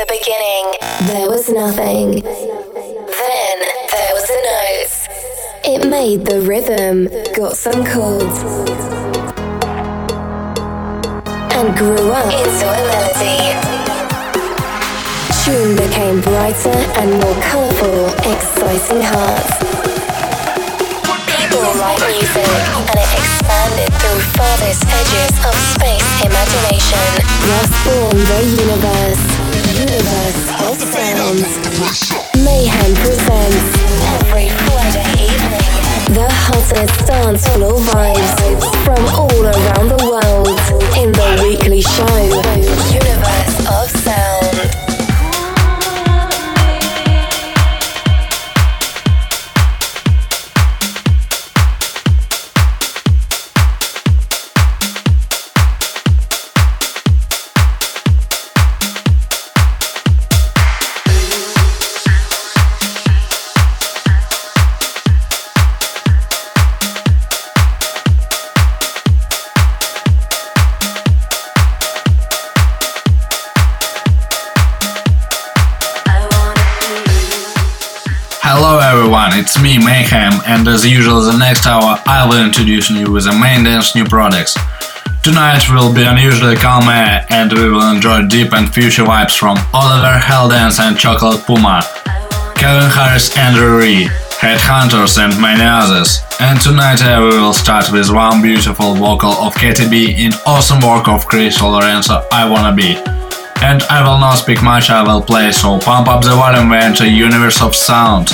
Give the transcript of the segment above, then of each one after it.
the beginning, there was nothing. Then there was a note. It made the rhythm, got some chords, and grew up into a melody. Tune became brighter and more colourful, exciting hearts. People write music, and it expanded through farthest edges of space imagination. Thus born the universe. Mayhem presents every Friday evening. The hottest dance floor vibes from all around the world in the weekly show, Universe of and as usual, the next hour I will introduce you with the main dance new products. Tonight will be unusually calm air, and we will enjoy deep and future vibes from Oliver Heldens and Chocolate Puma, Kevin Harris and Riri, Headhunters and many others. And tonight uh, we will start with one beautiful vocal of KTB in awesome work of Chris Lorenzo, I Wanna Be. And I will not speak much, I will play, so pump up the volume and enter universe of sound.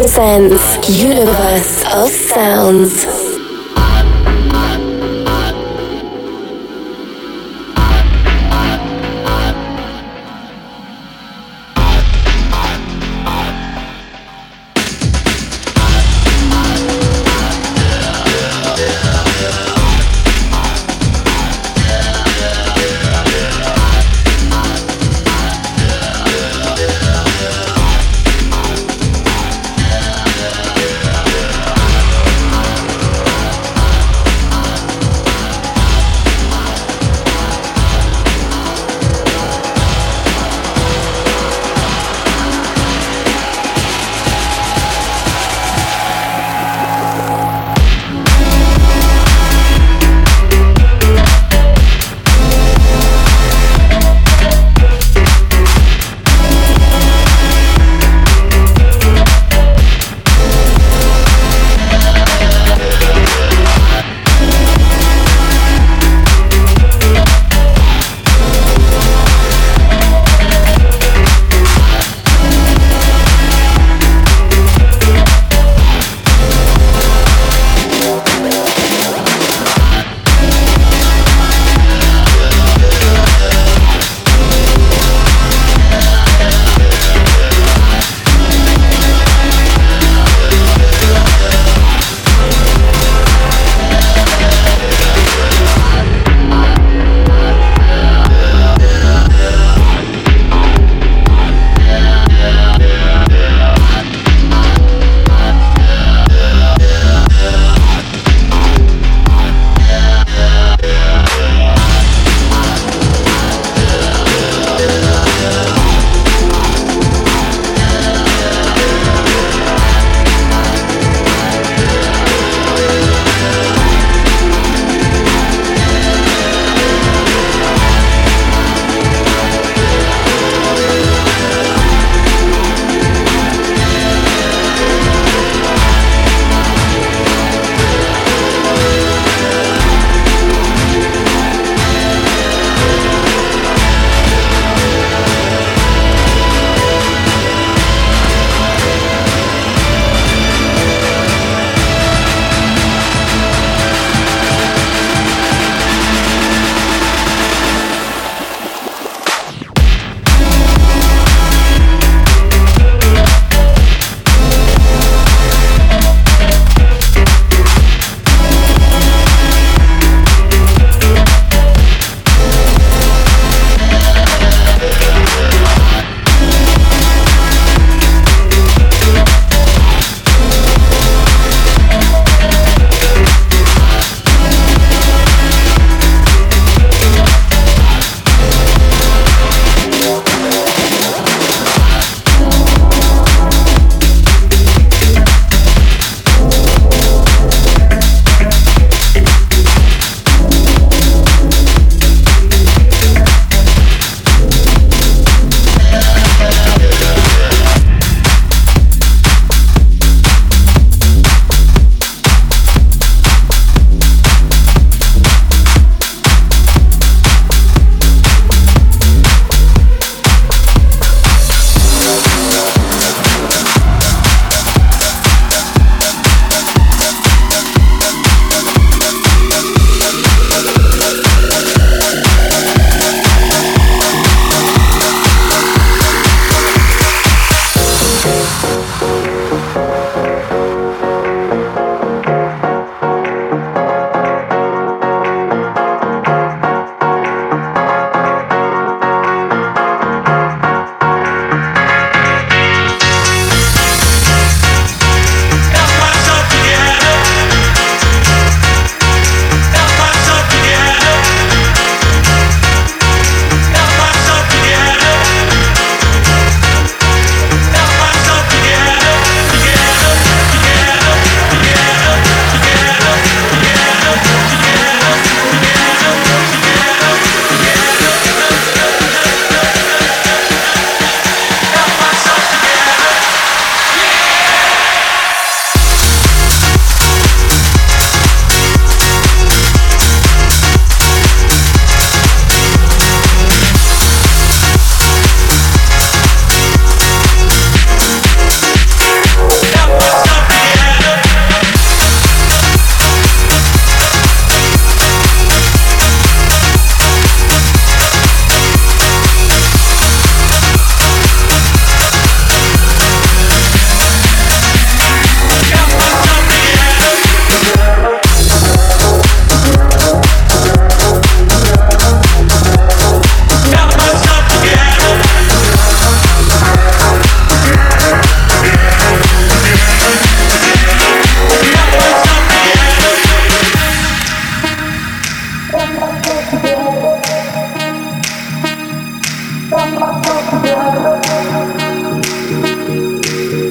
Presents Universe of Sounds.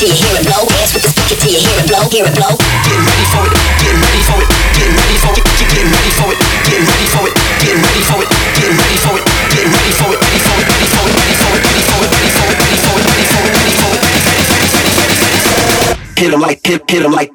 till you hear it blow. Dance with the stick till you hear it blow. Hear it blow. Getting ready for it, getting ready for it, getting ready for it, getting ready for it, getting ready for it, getting ready for it, getting ready for it, getting ready for it, ready for it, ready for it, ready for it, ready for it, ready for it, ready for it, ready for it, ready for it, ready for it. Hit 'em like hit, hit 'em like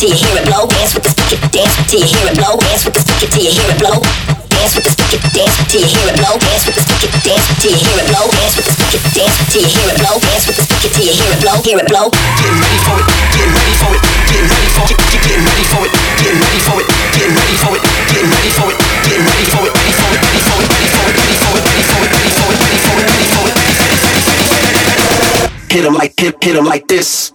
till you hear it blow. Dance with the stick dance till you hear it blow. Dance with the stick till you hear it blow. Dance with the stick dance till you hear it blow. Dance with the stick dance till you hear it blow. Dance with the stick dance till you hear it blow. Dance with the stick till you hear it blow. Hear it blow. Getting ready for it, getting ready for it, getting ready for it, getting ready for it, getting ready for it, getting ready for it, getting ready for it, getting ready for it, ready for it, ready for it, ready for it, ready for it, ready for it, ready for it, ready for it, ready for it, ready for it. Hit 'em like hit, hit 'em like this.